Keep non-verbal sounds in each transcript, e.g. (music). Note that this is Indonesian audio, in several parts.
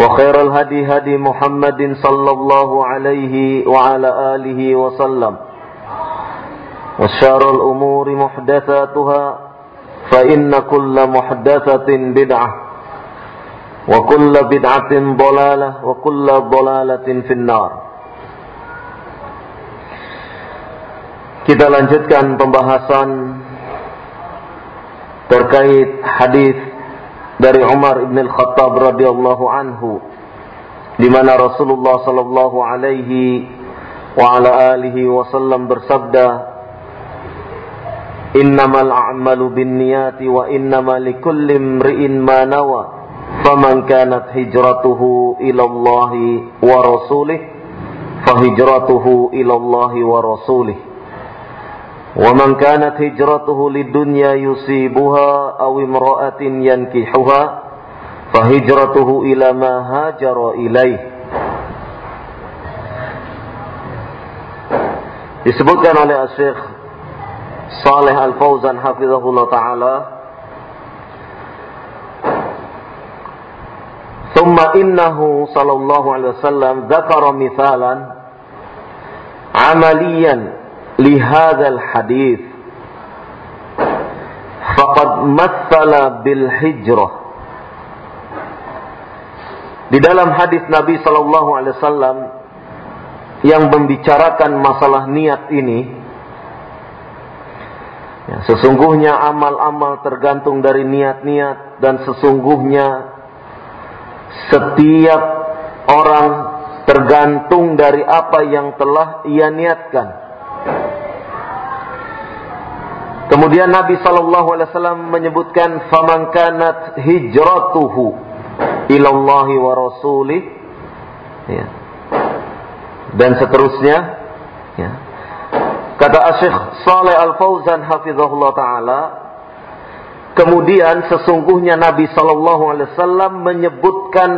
وخير الهدي هدي محمد صلى الله عليه وعلى آله وسلم وشار الأمور محدثاتها فإن كل محدثة بدعة وكل بدعة ضلالة وكل ضلالة في النار Kita lanjutkan pembahasan terkait hadis dari Umar ibn al-Khattab radhiyallahu anhu di mana Rasulullah sallallahu alaihi wa ala alihi wasallam bersabda Innamal a'malu binniyati wa innamal likulli imri'in ma nawa faman kanat hijratuhu ila Allah wa rasulih fahijratuhu ila Allah wa rasulih ومن كانت هجرته للدنيا يصيبها أو امرأة ينكحها فهجرته إلى ما هاجر إليه. Disebutkan oleh Syekh Saleh Al-Fauzan hafizahullah taala ثم إنه صلى الله عليه وسلم ذكر مثالا عمليا lihadzal hadis faqad matsala bil di dalam hadis Nabi sallallahu alaihi wasallam yang membicarakan masalah niat ini sesungguhnya amal-amal tergantung dari niat-niat dan sesungguhnya setiap orang tergantung dari apa yang telah ia niatkan. Kemudian Nabi Shallallahu Alaihi Wasallam menyebutkan faman kanat hijratuhu ilallahi wa rasulih ya. dan seterusnya ya. kata Syekh Saleh Al Fauzan hafizahullah taala kemudian sesungguhnya Nabi Shallallahu Alaihi Wasallam menyebutkan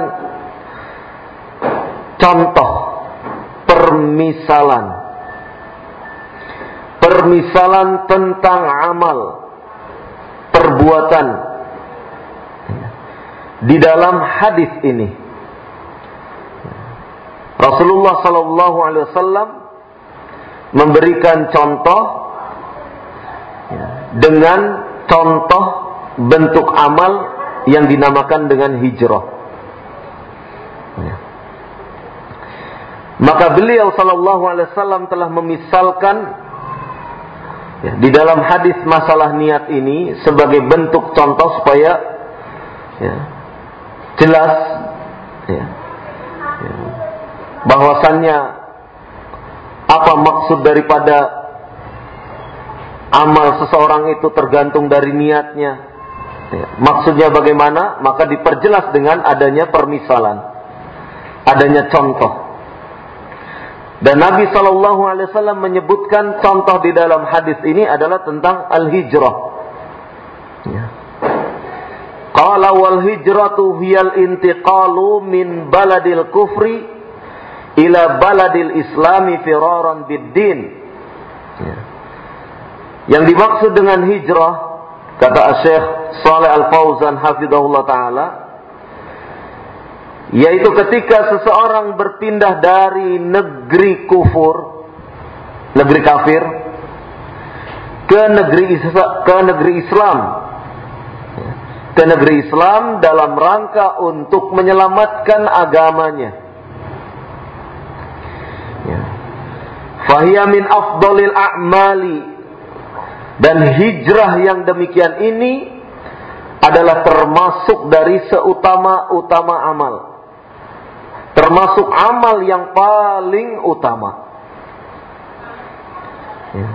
contoh permisalan permisalan tentang amal perbuatan di dalam hadis ini Rasulullah Sallallahu Alaihi Wasallam memberikan contoh dengan contoh bentuk amal yang dinamakan dengan hijrah. Maka beliau Sallallahu Alaihi Wasallam telah memisalkan ya, di dalam hadis masalah niat ini sebagai bentuk contoh supaya ya, jelas ya, ya, bahwasannya apa maksud daripada amal seseorang itu tergantung dari niatnya. Ya, maksudnya bagaimana? Maka diperjelas dengan adanya permisalan, adanya contoh. Dan Nabi Shallallahu Alaihi Wasallam menyebutkan contoh di dalam hadis ini adalah tentang al-hijrah. Ya. Qala wal hijratu hiyal intiqalu min baladil kufri ila baladil islami firaran bid-din. Ya. Yang dimaksud dengan hijrah kata Syekh Saleh Al-Fauzan hafizahullah taala yaitu ketika seseorang berpindah dari negeri kufur, negeri kafir, ke negeri ke negeri Islam, ke negeri Islam dalam rangka untuk menyelamatkan agamanya. Ya. Fahiyya min afdolil a'mali dan hijrah yang demikian ini adalah termasuk dari seutama-utama amal termasuk amal yang paling utama. Ya.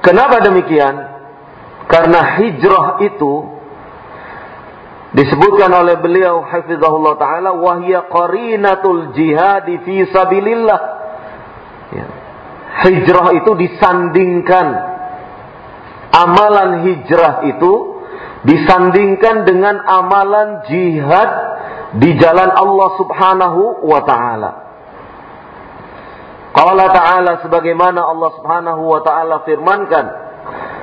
Kenapa demikian? Karena hijrah itu disebutkan oleh beliau hafizahullah taala wahya qarinatul jihad fi sabilillah. Ya. Hijrah itu disandingkan amalan hijrah itu disandingkan dengan amalan jihad di jalan Allah Subhanahu wa taala. Qala ta'ala sebagaimana Allah Subhanahu wa taala firmankan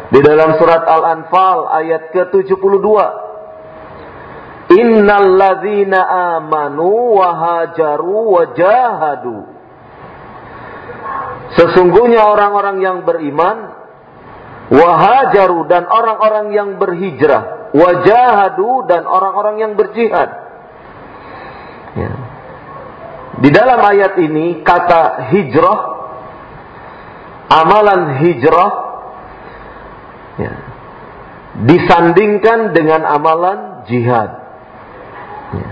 di dalam surat Al-Anfal ayat ke-72. Innal ladzina amanu wa hajaru wa jahadu. Sesungguhnya orang-orang yang beriman wahajaru dan orang-orang yang berhijrah, wajahadu dan orang-orang yang berjihad. Ya. Di dalam ayat ini kata hijrah, amalan hijrah ya, disandingkan dengan amalan jihad. Ya.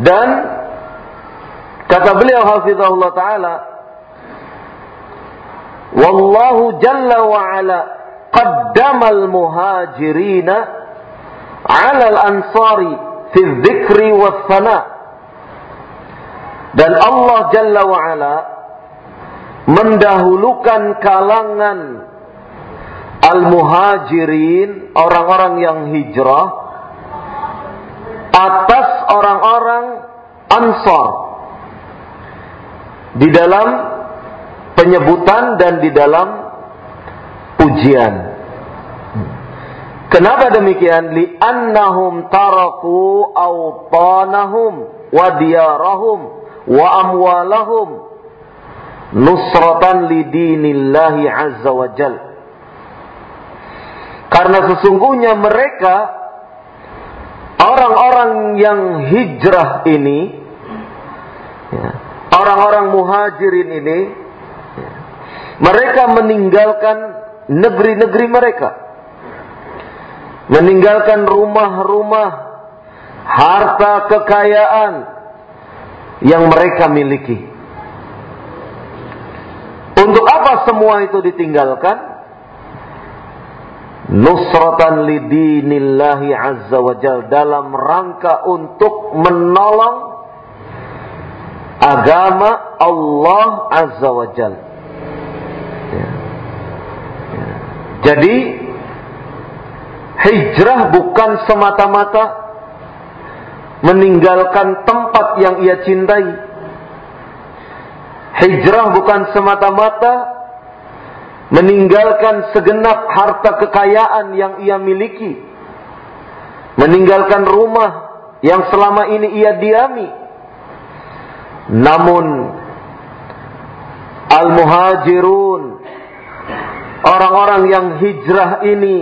Dan kata beliau hafizahullah taala Wallahu jalla wa ala qaddamal muhajirina 'ala al-ansari fi dzikri dan Allah Jalla wa ala mendahulukan kalangan al-muhajirin orang-orang yang hijrah atas orang-orang ansar. Di dalam penyebutan dan di dalam pujian. Kenapa demikian? Li'annahum taraku awtanahum wa diyarahum wa amwalahum nusratan lidinillahi azza wa jal. Karena sesungguhnya mereka orang-orang yang hijrah ini ya, orang-orang muhajirin ini ya, mereka meninggalkan negeri-negeri mereka. Meninggalkan rumah-rumah, harta kekayaan yang mereka miliki. Untuk apa semua itu ditinggalkan? Nusratan lidinillahi azza wa dalam rangka untuk menolong agama Allah azza wa. Jadi hijrah bukan semata-mata meninggalkan tempat yang ia cintai. Hijrah bukan semata-mata meninggalkan segenap harta kekayaan yang ia miliki. Meninggalkan rumah yang selama ini ia diami. Namun al-muhajirun orang-orang yang hijrah ini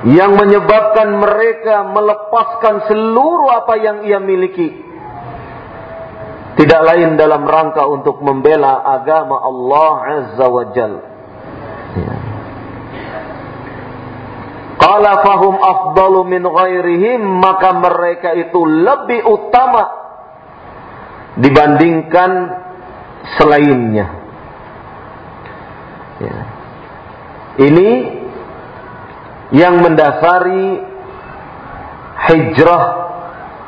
yang menyebabkan mereka melepaskan seluruh apa yang ia miliki tidak lain dalam rangka untuk membela agama Allah Azza wa Jal. Ya. khalafahum afdalu min ghairihim maka mereka itu lebih utama dibandingkan selainnya. Ya. Ini yang mendasari hijrah,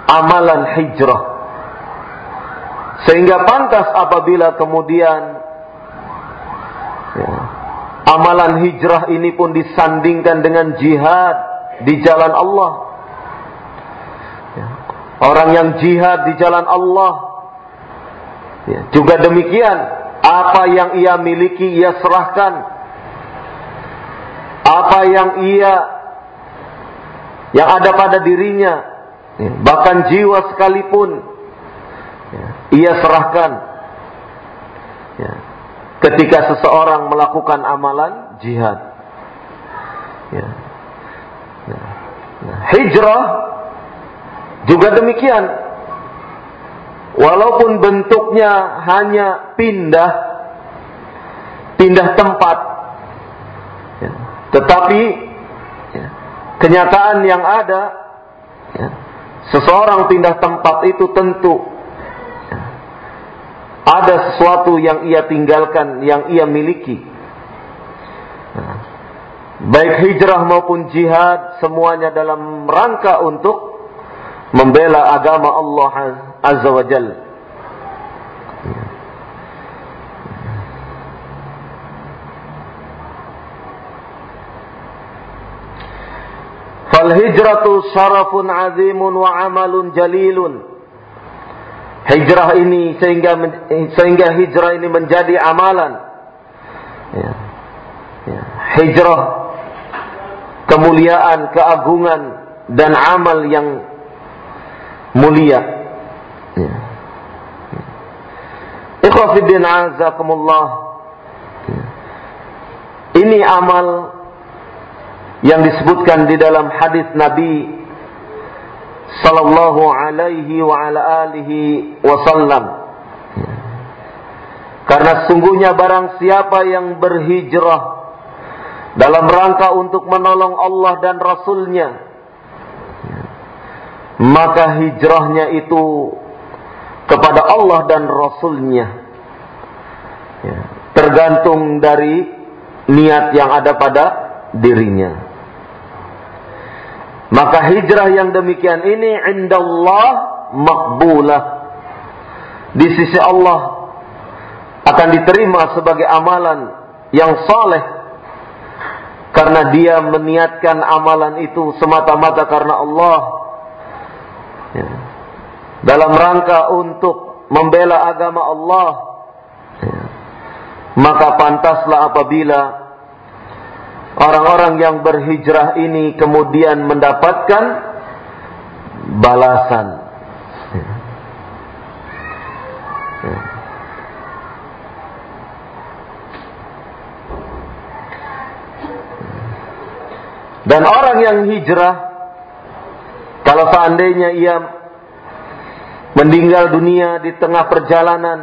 amalan hijrah. Sehingga pantas apabila kemudian ya, amalan hijrah ini pun disandingkan dengan jihad di jalan Allah. Ya, orang yang jihad di jalan Allah ya, juga demikian. Apa yang ia miliki ia serahkan. Apa yang ia yang ada pada dirinya, ya, bahkan jiwa sekalipun, ya, ia serahkan. Ya. Ketika seseorang melakukan amalan jihad, ya. Nah, nah, hijrah juga demikian. Walaupun bentuknya hanya pindah, pindah tempat, ya. tetapi kenyataan yang ada ya, seseorang pindah tempat itu tentu ya, ada sesuatu yang ia tinggalkan yang ia miliki nah, baik hijrah maupun jihad semuanya dalam rangka untuk membela agama Allah Azza wa Jalla Fal hijratu syarafun azimun wa amalun jalilun. Hijrah ini sehingga sehingga hijrah ini menjadi amalan. Ya. Ya. Hijrah kemuliaan, keagungan dan amal yang mulia. Ya. Ikhwafiddin azakumullah. Ya. Ini amal yang disebutkan di dalam hadis Nabi sallallahu alaihi wa ala alihi wasallam karena sungguhnya barang siapa yang berhijrah dalam rangka untuk menolong Allah dan Rasulnya maka hijrahnya itu kepada Allah dan Rasulnya tergantung dari niat yang ada pada dirinya. Maka hijrah yang demikian ini indallah makbulah. Di sisi Allah akan diterima sebagai amalan yang saleh karena dia meniatkan amalan itu semata-mata karena Allah ya. dalam rangka untuk membela agama Allah ya. maka pantaslah apabila orang-orang yang berhijrah ini kemudian mendapatkan balasan. Dan orang yang hijrah, kalau seandainya ia meninggal dunia di tengah perjalanan,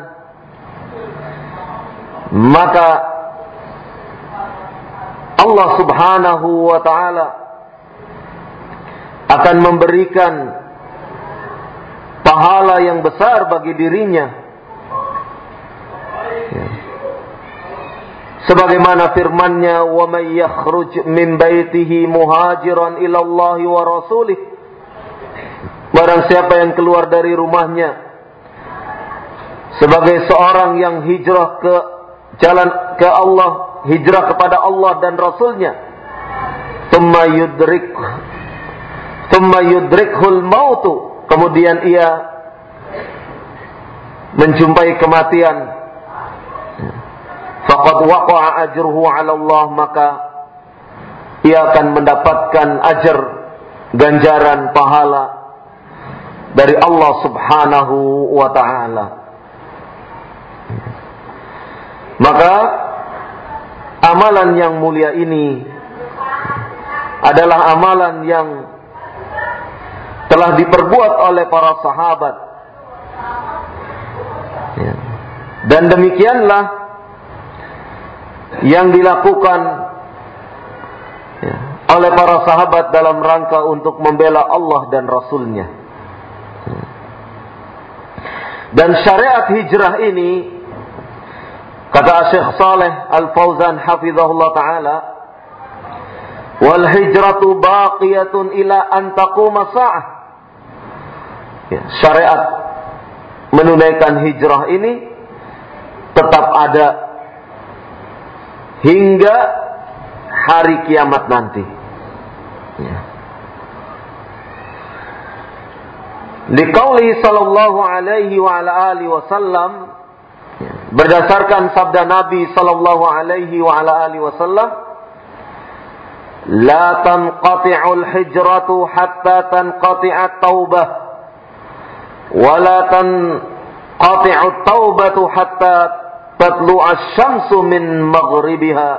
maka Allah Subhanahu wa taala akan memberikan pahala yang besar bagi dirinya. Ya. Sebagaimana firman-Nya, "Wa may yakhruj min baitihi muhajiran ila Allah wa rasulih" Barang siapa yang keluar dari rumahnya sebagai seorang yang hijrah ke jalan ke Allah hijrah kepada Allah dan Rasulnya. Thumma yudrik Thumma yudrikhul mautu. Kemudian ia menjumpai kematian. Faqad waqa'a ajruhu 'ala Allah maka ia akan mendapatkan ajar ganjaran pahala dari Allah Subhanahu wa taala. Maka amalan yang mulia ini adalah amalan yang telah diperbuat oleh para sahabat. Dan demikianlah yang dilakukan oleh para sahabat dalam rangka untuk membela Allah dan Rasulnya. Dan syariat hijrah ini, kata Syekh Saleh Al-Fauzan hafizahullah ta'ala, wal hijratu baqiyatun ila an taquma sa'ah. Ya, syariat menunaikan hijrah ini tetap ada hingga hari kiamat nanti. Ya. Dikauli sallallahu alaihi wa ala alihi wasallam berdasarkan sabda Nabi sallallahu alaihi wa ala alihi wasallam La tanqati'ul hijratu hatta tanqati'at taubah wa la tanqati'ut taubatu hatta tatlu'a syamsu min maghribiha.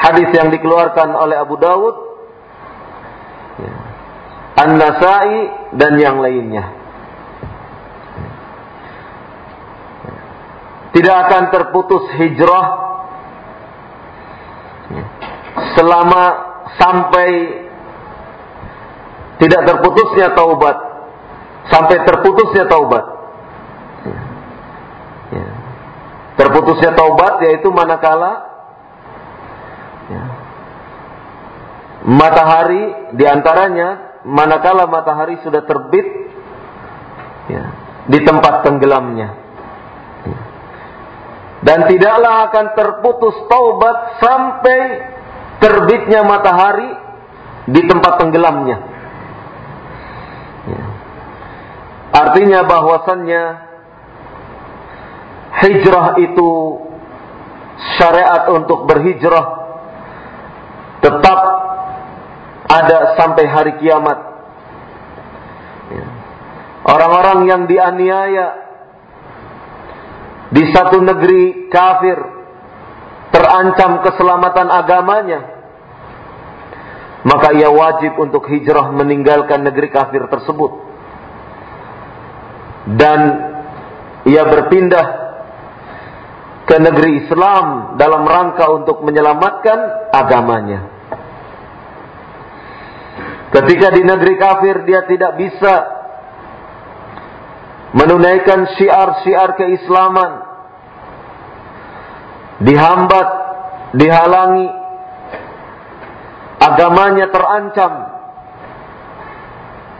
Hadis yang dikeluarkan oleh Abu Dawud An-Nasai dan yang lainnya. Tidak akan terputus hijrah selama sampai tidak terputusnya taubat sampai terputusnya taubat terputusnya taubat yaitu manakala matahari di antaranya manakala matahari sudah terbit ya, di tempat tenggelamnya. Ya. Dan tidaklah akan terputus taubat sampai terbitnya matahari di tempat tenggelamnya. Ya. Artinya bahwasannya hijrah itu syariat untuk berhijrah tetap ada sampai hari kiamat. Ya. Orang-orang yang dianiaya di satu negeri kafir terancam keselamatan agamanya, maka ia wajib untuk hijrah meninggalkan negeri kafir tersebut. Dan ia berpindah ke negeri Islam dalam rangka untuk menyelamatkan agamanya. Ketika di negeri kafir dia tidak bisa menunaikan syiar-syiar keislaman. Dihambat, dihalangi, agamanya terancam.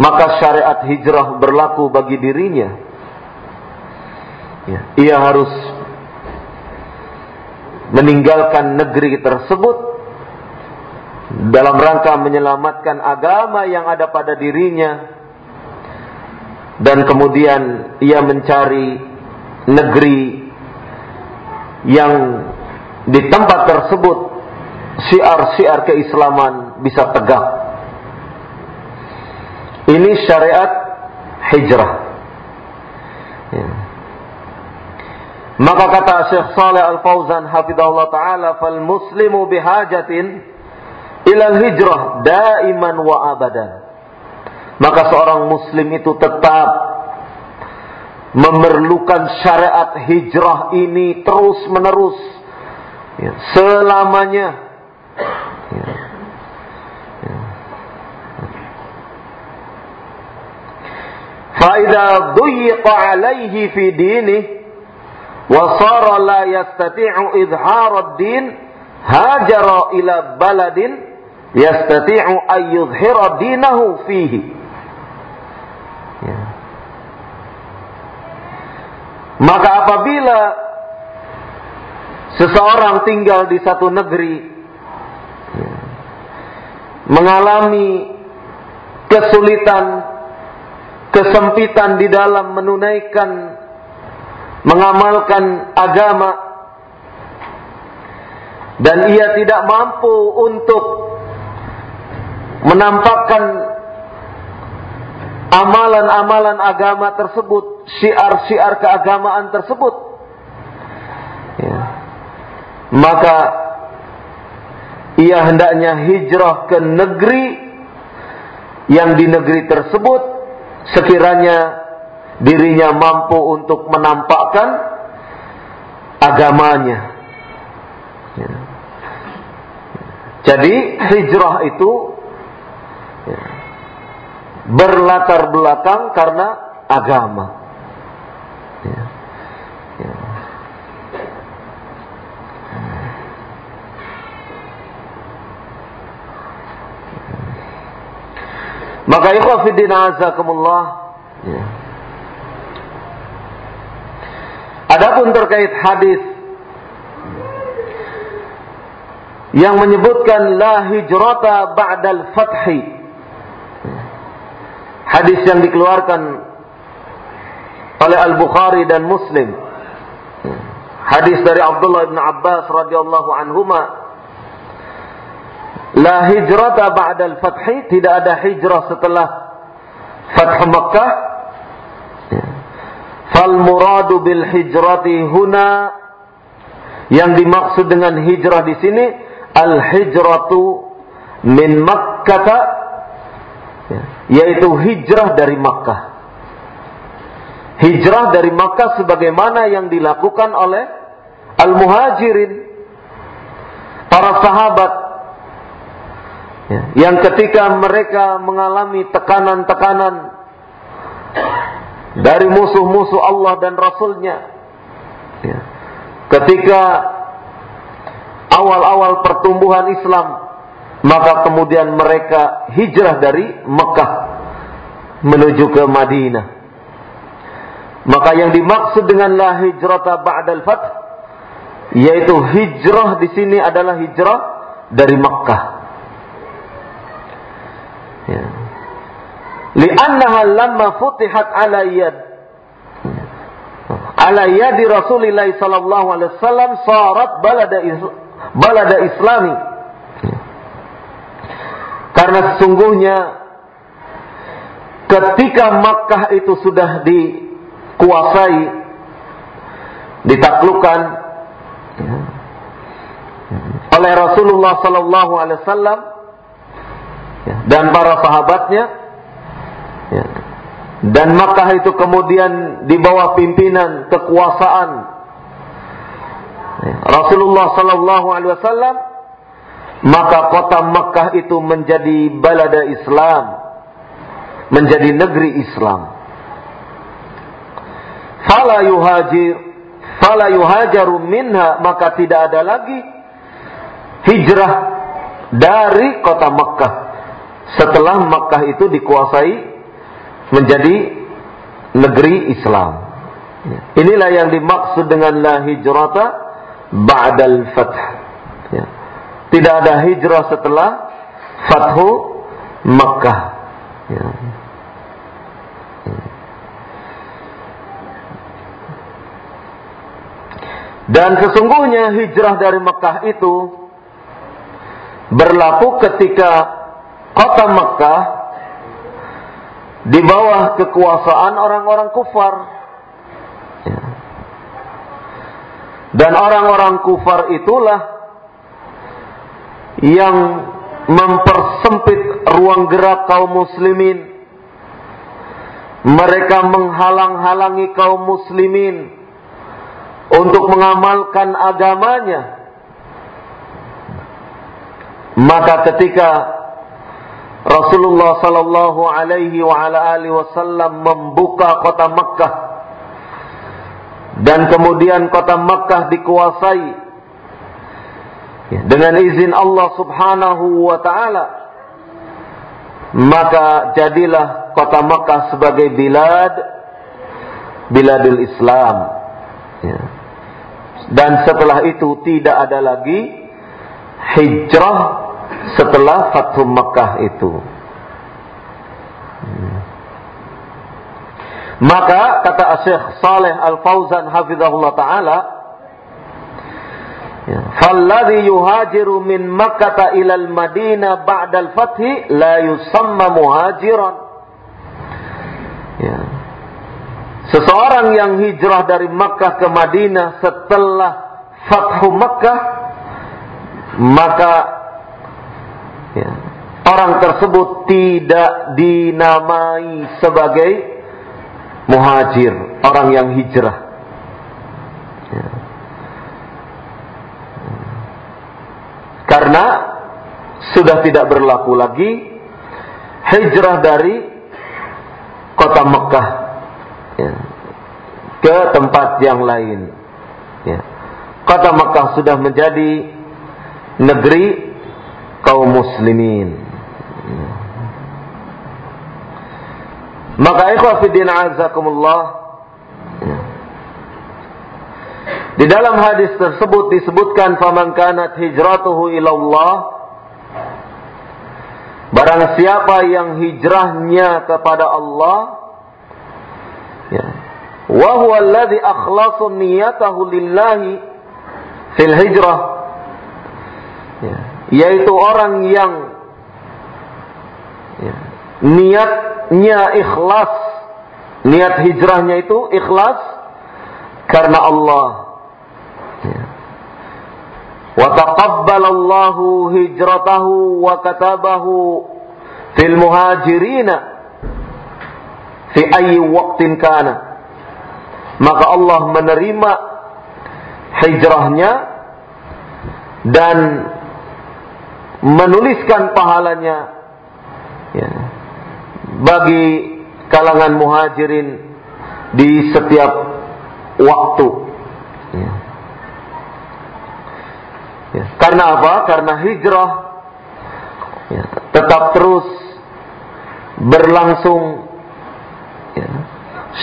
Maka syariat hijrah berlaku bagi dirinya. Ya, ia harus meninggalkan negeri tersebut dalam rangka menyelamatkan agama yang ada pada dirinya dan kemudian ia mencari negeri yang di tempat tersebut syiar-syiar keislaman bisa tegak. Ini syariat hijrah. Ya. Maka kata Syekh Saleh Al-Fauzan hafizahullah taala fal muslimu bihajatin ilal hijrah daiman wa abadan. Maka seorang muslim itu tetap memerlukan syariat hijrah ini terus menerus ya, selamanya. Ya. Ya. Alaihi fi dinih wa sara la yastati'u idhar ad-din hajara ila baladin yastati'u ayyudhira dinahu fihi. Ya. Maka apabila seseorang tinggal di satu negeri ya, mengalami kesulitan, kesempitan di dalam menunaikan mengamalkan agama dan ia tidak mampu untuk menampakkan amalan-amalan agama tersebut, syiar-syiar keagamaan tersebut, ya. maka ia hendaknya hijrah ke negeri yang di negeri tersebut sekiranya dirinya mampu untuk menampakkan agamanya. Ya. Jadi hijrah itu ya, berlatar belakang karena agama. Ya. Ya. Maka ikhwafidin azakumullah ya. Adapun terkait hadis yang menyebutkan la hijrata ba'dal fathi. Hadis yang dikeluarkan oleh Al-Bukhari dan Muslim. Hadis dari Abdullah bin Abbas radhiyallahu anhuma La hijrata ba'dal fathi, tidak ada hijrah setelah Fathu Makkah. Fal muradu bil hijrati huna yang dimaksud dengan hijrah di sini al-hijratu min Makkah yaitu hijrah dari Makkah. Hijrah dari Makkah sebagaimana yang dilakukan oleh al-muhajirin para sahabat. Ya, yang ketika mereka mengalami tekanan-tekanan dari musuh-musuh Allah dan Rasulnya. Ya, ketika awal-awal pertumbuhan Islam, maka kemudian mereka hijrah dari Mekah menuju ke Madinah. Maka yang dimaksud dengan la hijrata ba'dal fath yaitu hijrah di sini adalah hijrah dari Mekah. Ya. Li'annaha lamma futihat ala yad ala yadi Rasulillah sallallahu alaihi wasallam sarat balada balada islami. Karena sesungguhnya ketika Makkah itu sudah dikuasai, ditaklukkan oleh Rasulullah Sallallahu Alaihi Wasallam dan para sahabatnya, dan Makkah itu kemudian di bawah pimpinan kekuasaan Rasulullah sallallahu alaihi wasallam maka kota Makkah itu menjadi balada Islam menjadi negeri Islam fala yuhajir fala yuhajaru minha maka tidak ada lagi hijrah dari kota Makkah setelah Makkah itu dikuasai menjadi negeri Islam inilah yang dimaksud dengan la hijrata ba'dal fath. Ya. Tidak ada hijrah setelah fathu Makkah. Ya. Dan sesungguhnya hijrah dari Mekah itu berlaku ketika kota Mekah di bawah kekuasaan orang-orang kufar. Dan orang-orang kufar itulah yang mempersempit ruang gerak kaum muslimin. Mereka menghalang-halangi kaum muslimin untuk mengamalkan agamanya. Maka ketika Rasulullah sallallahu alaihi wa ala alihi wasallam membuka kota Makkah dan kemudian kota Makkah dikuasai dengan izin Allah Subhanahu wa taala maka jadilah kota Makkah sebagai bilad biladul Islam. Ya. dan setelah itu tidak ada lagi hijrah setelah Fathu Makkah itu. Maka kata Syekh Saleh Al-Fauzan hafizahullah taala ya, Falladhi yuhajiru min Makkah ila al-Madinah ba'da al-fathi la yusamma muhajiran. Ya. Seseorang yang hijrah dari Makkah ke Madinah setelah Fathu Makkah maka ya, orang tersebut tidak dinamai sebagai muhajir, orang yang hijrah. Karena sudah tidak berlaku lagi hijrah dari kota Mekah ya, ke tempat yang lain. Ya. Kota Mekah sudah menjadi negeri kaum muslimin. Ya. Maka ikhwafidin azakumullah ya. Di dalam hadis tersebut disebutkan faman kanat hijratuhu ilallah Barang siapa yang hijrahnya kepada Allah ya. Wa huwa alladhi akhlasu niyatahu lillahi fil hijrah ya. Yaitu orang yang ya, niatnya ikhlas Niat hijrahnya itu ikhlas karena Allah. وتقبل الله هجرته وكتبه في المهاجرين في أي وقت كان maka Allah menerima hijrahnya dan menuliskan pahalanya ya, bagi kalangan muhajirin di setiap waktu. Karena apa? Karena hijrah ya, tetap terus berlangsung. Ya.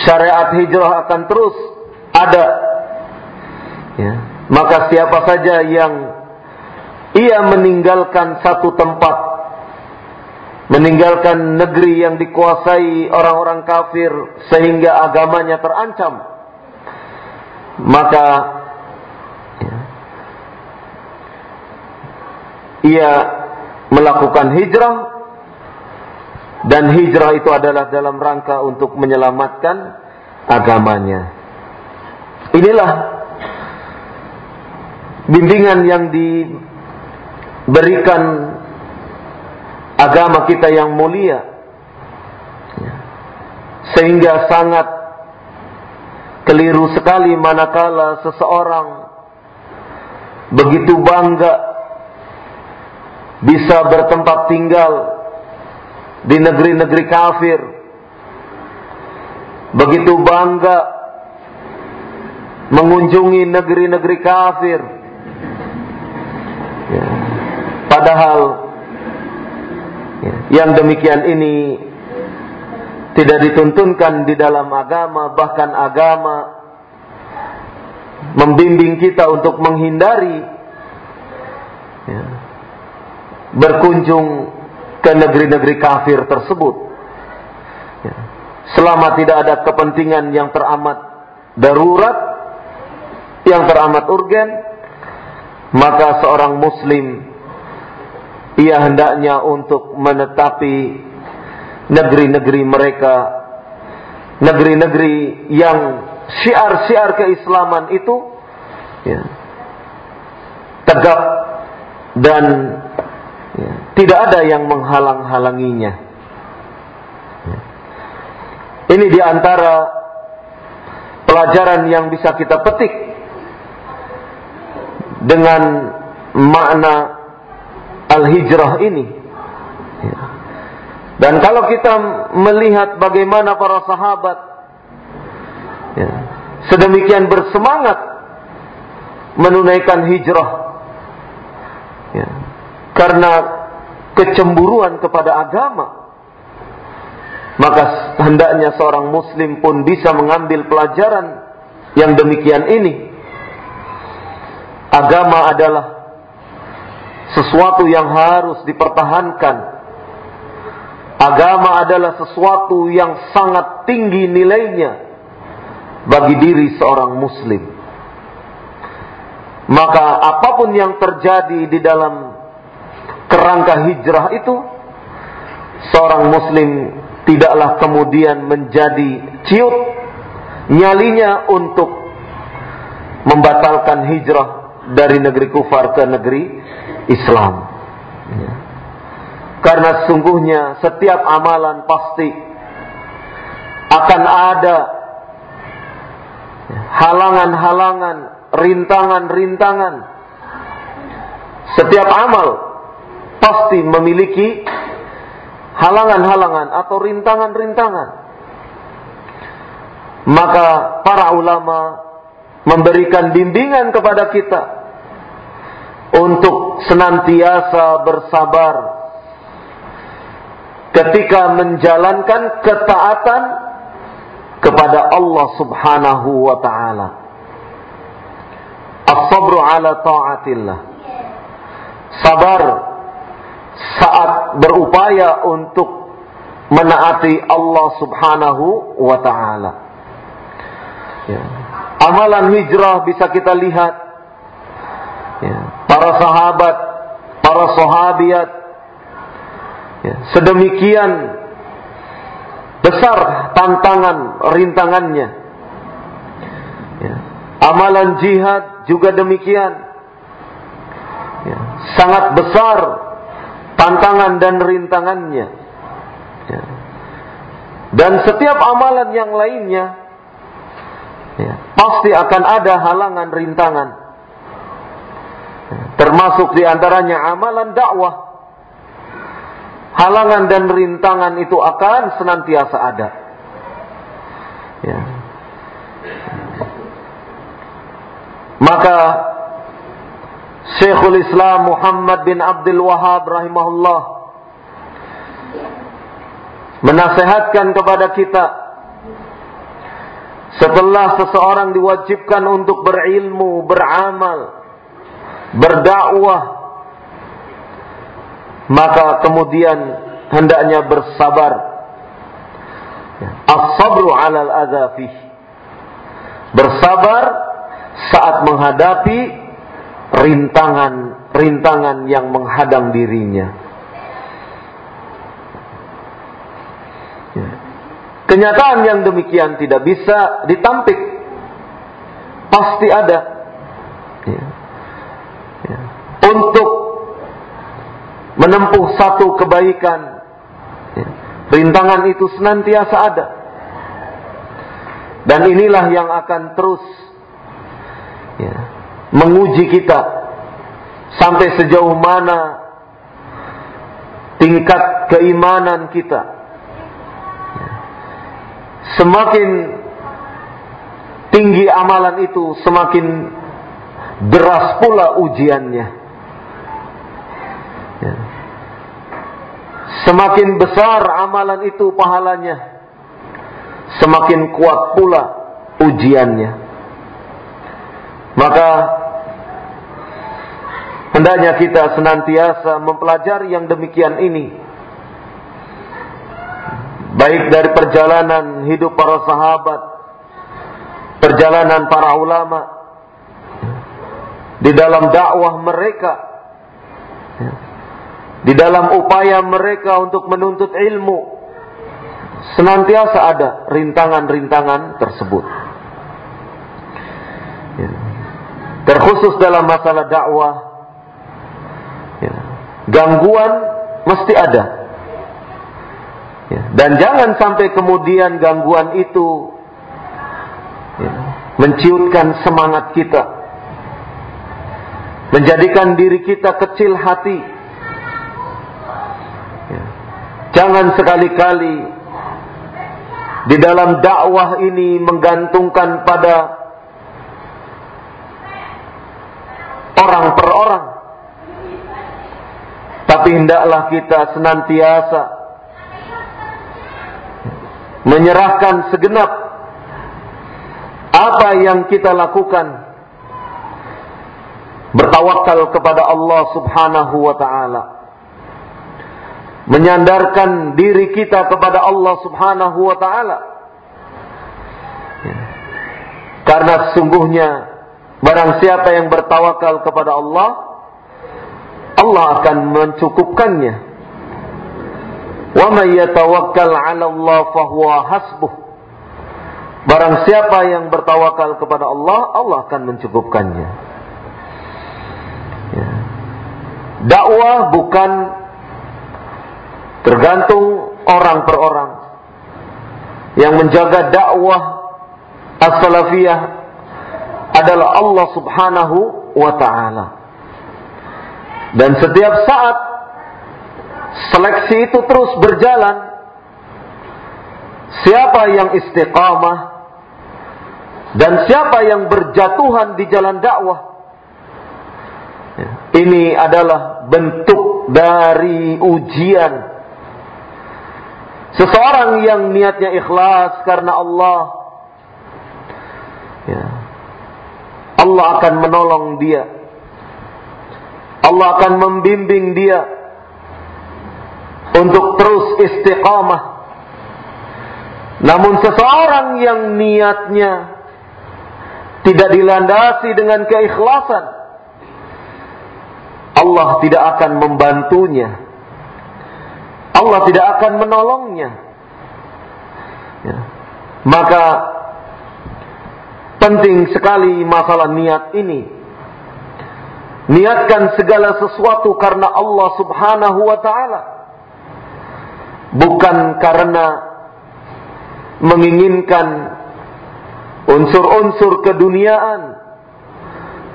Syariat hijrah akan terus ada. Ya. Maka siapa saja yang ia meninggalkan satu tempat, meninggalkan negeri yang dikuasai orang-orang kafir sehingga agamanya terancam, maka ia melakukan hijrah dan hijrah itu adalah dalam rangka untuk menyelamatkan agamanya. Inilah bimbingan yang diberikan agama kita yang mulia. Sehingga sangat keliru sekali manakala seseorang begitu bangga bisa bertempat tinggal di negeri-negeri kafir. Begitu bangga mengunjungi negeri-negeri kafir. Ya. Padahal ya, yang demikian ini tidak dituntunkan di dalam agama, bahkan agama membimbing kita untuk menghindari ya, berkunjung ke negeri-negeri kafir tersebut. Ya. Selama tidak ada kepentingan yang teramat darurat, yang teramat urgen, maka seorang muslim ia hendaknya untuk menetapi negeri-negeri mereka, negeri-negeri yang syiar-syiar keislaman itu ya, tegak dan Ya. Tidak ada yang menghalang-halanginya. Ya. Ini di antara pelajaran yang bisa kita petik dengan makna al-hijrah ini. Ya. Dan kalau kita melihat bagaimana para sahabat sedemikian bersemangat menunaikan hijrah, ya, karena kecemburuan kepada agama, maka hendaknya seorang muslim pun bisa mengambil pelajaran yang demikian ini. Agama adalah sesuatu yang harus dipertahankan. Agama adalah sesuatu yang sangat tinggi nilainya bagi diri seorang muslim. Maka apa pun yang terjadi di dalam kerangka hijrah itu seorang muslim tidaklah kemudian menjadi ciut nyalinya untuk membatalkan hijrah dari negeri kufar ke negeri Islam. Ya. Karena sungguhnya setiap amalan pasti akan ada halangan-halangan, rintangan-rintangan. Setiap amal pasti memiliki halangan-halangan atau rintangan-rintangan. Maka para ulama memberikan bimbingan kepada kita untuk senantiasa bersabar ketika menjalankan ketaatan kepada Allah Subhanahu wa taala. As-sabru ala ta'atillah. Sabar saat berupaya untuk menaati Allah Subhanahu wa taala. Ya. Amalan hijrah bisa kita lihat ya. para sahabat, para sahabiat ya. sedemikian besar tantangan rintangannya. Ya. Amalan jihad juga demikian. Ya. Sangat besar tantangan dan rintangannya. Ya. Dan setiap amalan yang lainnya ya, pasti akan ada halangan rintangan. Ya. Termasuk di antaranya amalan dakwah. Halangan dan rintangan itu akan senantiasa ada. Ya. Maka Syekhul Islam Muhammad bin Abdul Wahab rahimahullah menasehatkan kepada kita setelah seseorang diwajibkan untuk berilmu, beramal, berdakwah, maka kemudian hendaknya bersabar. As-sabru 'alal adza Bersabar saat menghadapi rintangan-rintangan yang menghadang dirinya. Ya. Kenyataan yang demikian tidak bisa ditampik. Pasti ada. Ya. Ya. Untuk menempuh satu kebaikan, rintangan itu senantiasa ada. Dan inilah yang akan terus menguji kita sampai sejauh mana tingkat keimanan kita. Semakin tinggi amalan itu, semakin deras pula ujiannya. Ya. Semakin besar amalan itu pahalanya, semakin kuat pula ujiannya. Maka hendaknya kita senantiasa mempelajari yang demikian ini. Baik dari perjalanan hidup para sahabat, perjalanan para ulama, di dalam dakwah mereka, di dalam upaya mereka untuk menuntut ilmu, senantiasa ada rintangan-rintangan tersebut. Ya terkhusus dalam masalah dakwah ya, gangguan mesti ada. Ya, dan jangan sampai kemudian gangguan itu ya, menciutkan semangat kita. Menjadikan diri kita kecil hati. Ya, jangan sekali-kali di dalam dakwah ini menggantungkan pada orang per orang. Tapi hendaklah kita senantiasa menyerahkan segenap apa yang kita lakukan bertawakal kepada Allah Subhanahu wa taala menyandarkan diri kita kepada Allah Subhanahu wa taala karena sungguhnya Barang siapa yang bertawakal kepada Allah, Allah akan mencukupkannya. Wa may yatawakkal 'ala Allah fahuwa hasbuh. Barang siapa yang bertawakal kepada Allah, Allah akan mencukupkannya. Ya. Dakwah bukan tergantung orang per orang. Yang menjaga dakwah as-salafiyah adalah Allah Subhanahu wa taala. Dan setiap saat seleksi itu terus berjalan. Siapa yang istiqamah dan siapa yang berjatuhan di jalan dakwah. Ini adalah bentuk dari ujian. Seseorang yang niatnya ikhlas karena Allah. Ya, Allah akan menolong dia. Allah akan membimbing dia untuk terus istiqamah. Namun seseorang yang niatnya tidak dilandasi dengan keikhlasan, Allah tidak akan membantunya. Allah tidak akan menolongnya. Ya. Maka penting sekali masalah niat ini. Niatkan segala sesuatu karena Allah Subhanahu wa taala. Bukan karena menginginkan unsur-unsur keduniaan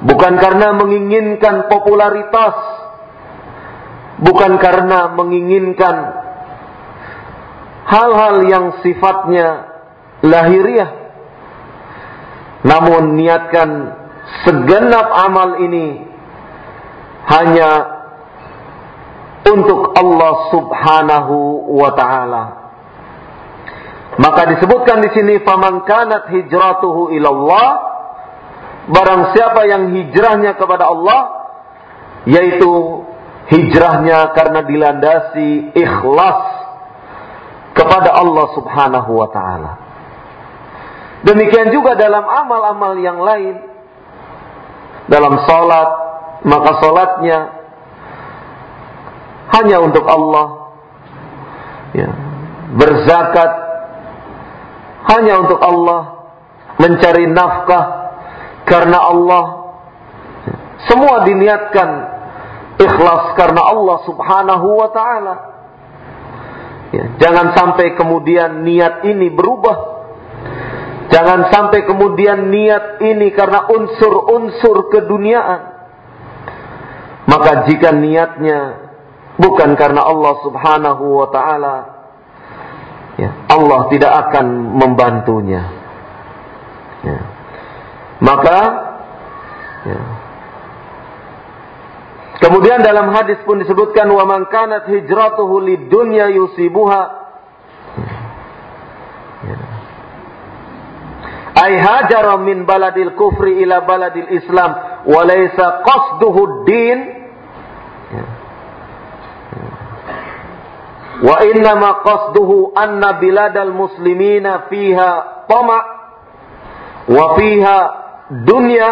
bukan karena menginginkan popularitas bukan karena menginginkan hal-hal yang sifatnya lahiriah namun niatkan segenap amal ini hanya untuk Allah Subhanahu wa taala maka disebutkan di sini faman kanat hijratuhu ilallah barang siapa yang hijrahnya kepada Allah yaitu hijrahnya karena dilandasi ikhlas kepada Allah Subhanahu wa taala. Demikian juga dalam amal-amal yang lain. Dalam salat, maka salatnya hanya untuk Allah. Ya. Berzakat hanya untuk Allah, mencari nafkah karena Allah. Semua diniatkan ikhlas karena Allah Subhanahu wa taala. Ya, jangan sampai kemudian niat ini berubah. Jangan sampai kemudian niat ini karena unsur-unsur keduniaan. Maka jika niatnya bukan karena Allah Subhanahu wa taala, ya, Allah tidak akan membantunya. Ya. Maka ya. Kemudian dalam hadis pun disebutkan wa man kanat hijratuhu lidunya yusibuha ya. Ay hajara min baladil kufri ila baladil Islam wa laysa qasduhu din ya. Wa inna ma qasduhu anna biladal muslimina fiha tama wa fiha dunya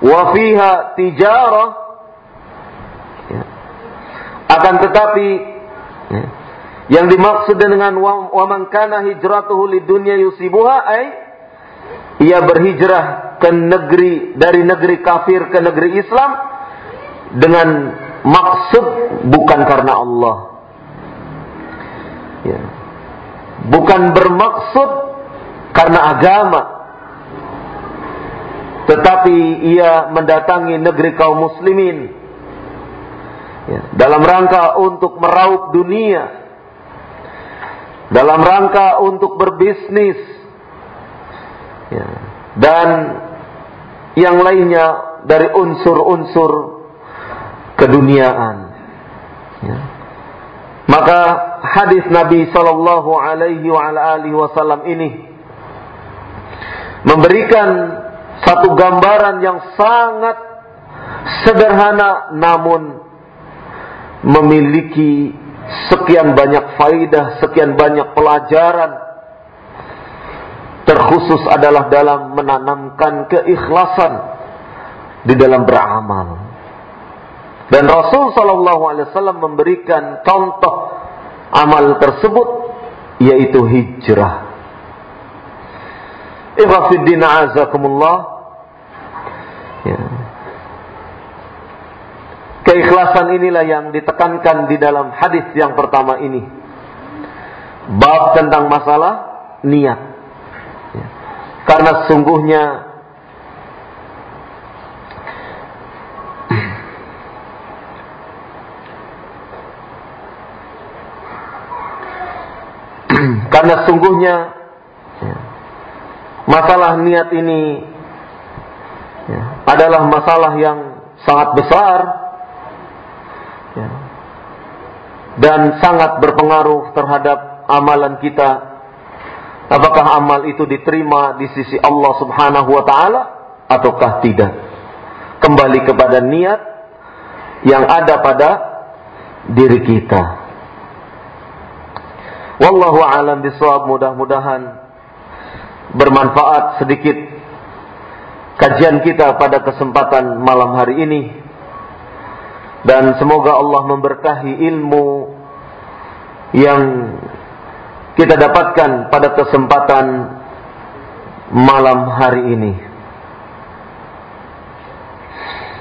wa fiha tijarah ya. akan tetapi ya, yang dimaksud dengan wa man kana hijratuhu lidunya yusibuha ay ia berhijrah ke negeri dari negeri kafir ke negeri Islam dengan maksud bukan karena Allah. Ya. Bukan bermaksud karena agama. Tetapi ia mendatangi negeri kaum muslimin. Ya. Dalam rangka untuk meraup dunia. Dalam rangka untuk berbisnis. Ya. Dan yang lainnya dari unsur-unsur keduniaan. Ya. Maka hadis Nabi Shallallahu Alaihi Wasallam ini memberikan satu gambaran yang sangat sederhana namun memiliki sekian banyak faidah, sekian banyak pelajaran. Terkhusus adalah dalam menanamkan keikhlasan di dalam beramal. Dan Rasul Shallallahu Alaihi Wasallam memberikan contoh amal tersebut yaitu hijrah. Ikhwafiddin azakumullah. Ya. Keikhlasan inilah yang ditekankan di dalam hadis yang pertama ini. Bab tentang masalah niat. Ya. Karena sungguhnya (clears throat) karena sungguhnya ya, masalah niat ini ya, adalah masalah yang sangat besar dan sangat berpengaruh terhadap amalan kita. Apakah amal itu diterima di sisi Allah Subhanahu wa taala ataukah tidak? Kembali kepada niat yang ada pada diri kita. Wallahu alam bisawab mudah-mudahan bermanfaat sedikit kajian kita pada kesempatan malam hari ini dan semoga Allah memberkahi ilmu yang kita dapatkan pada kesempatan malam hari ini.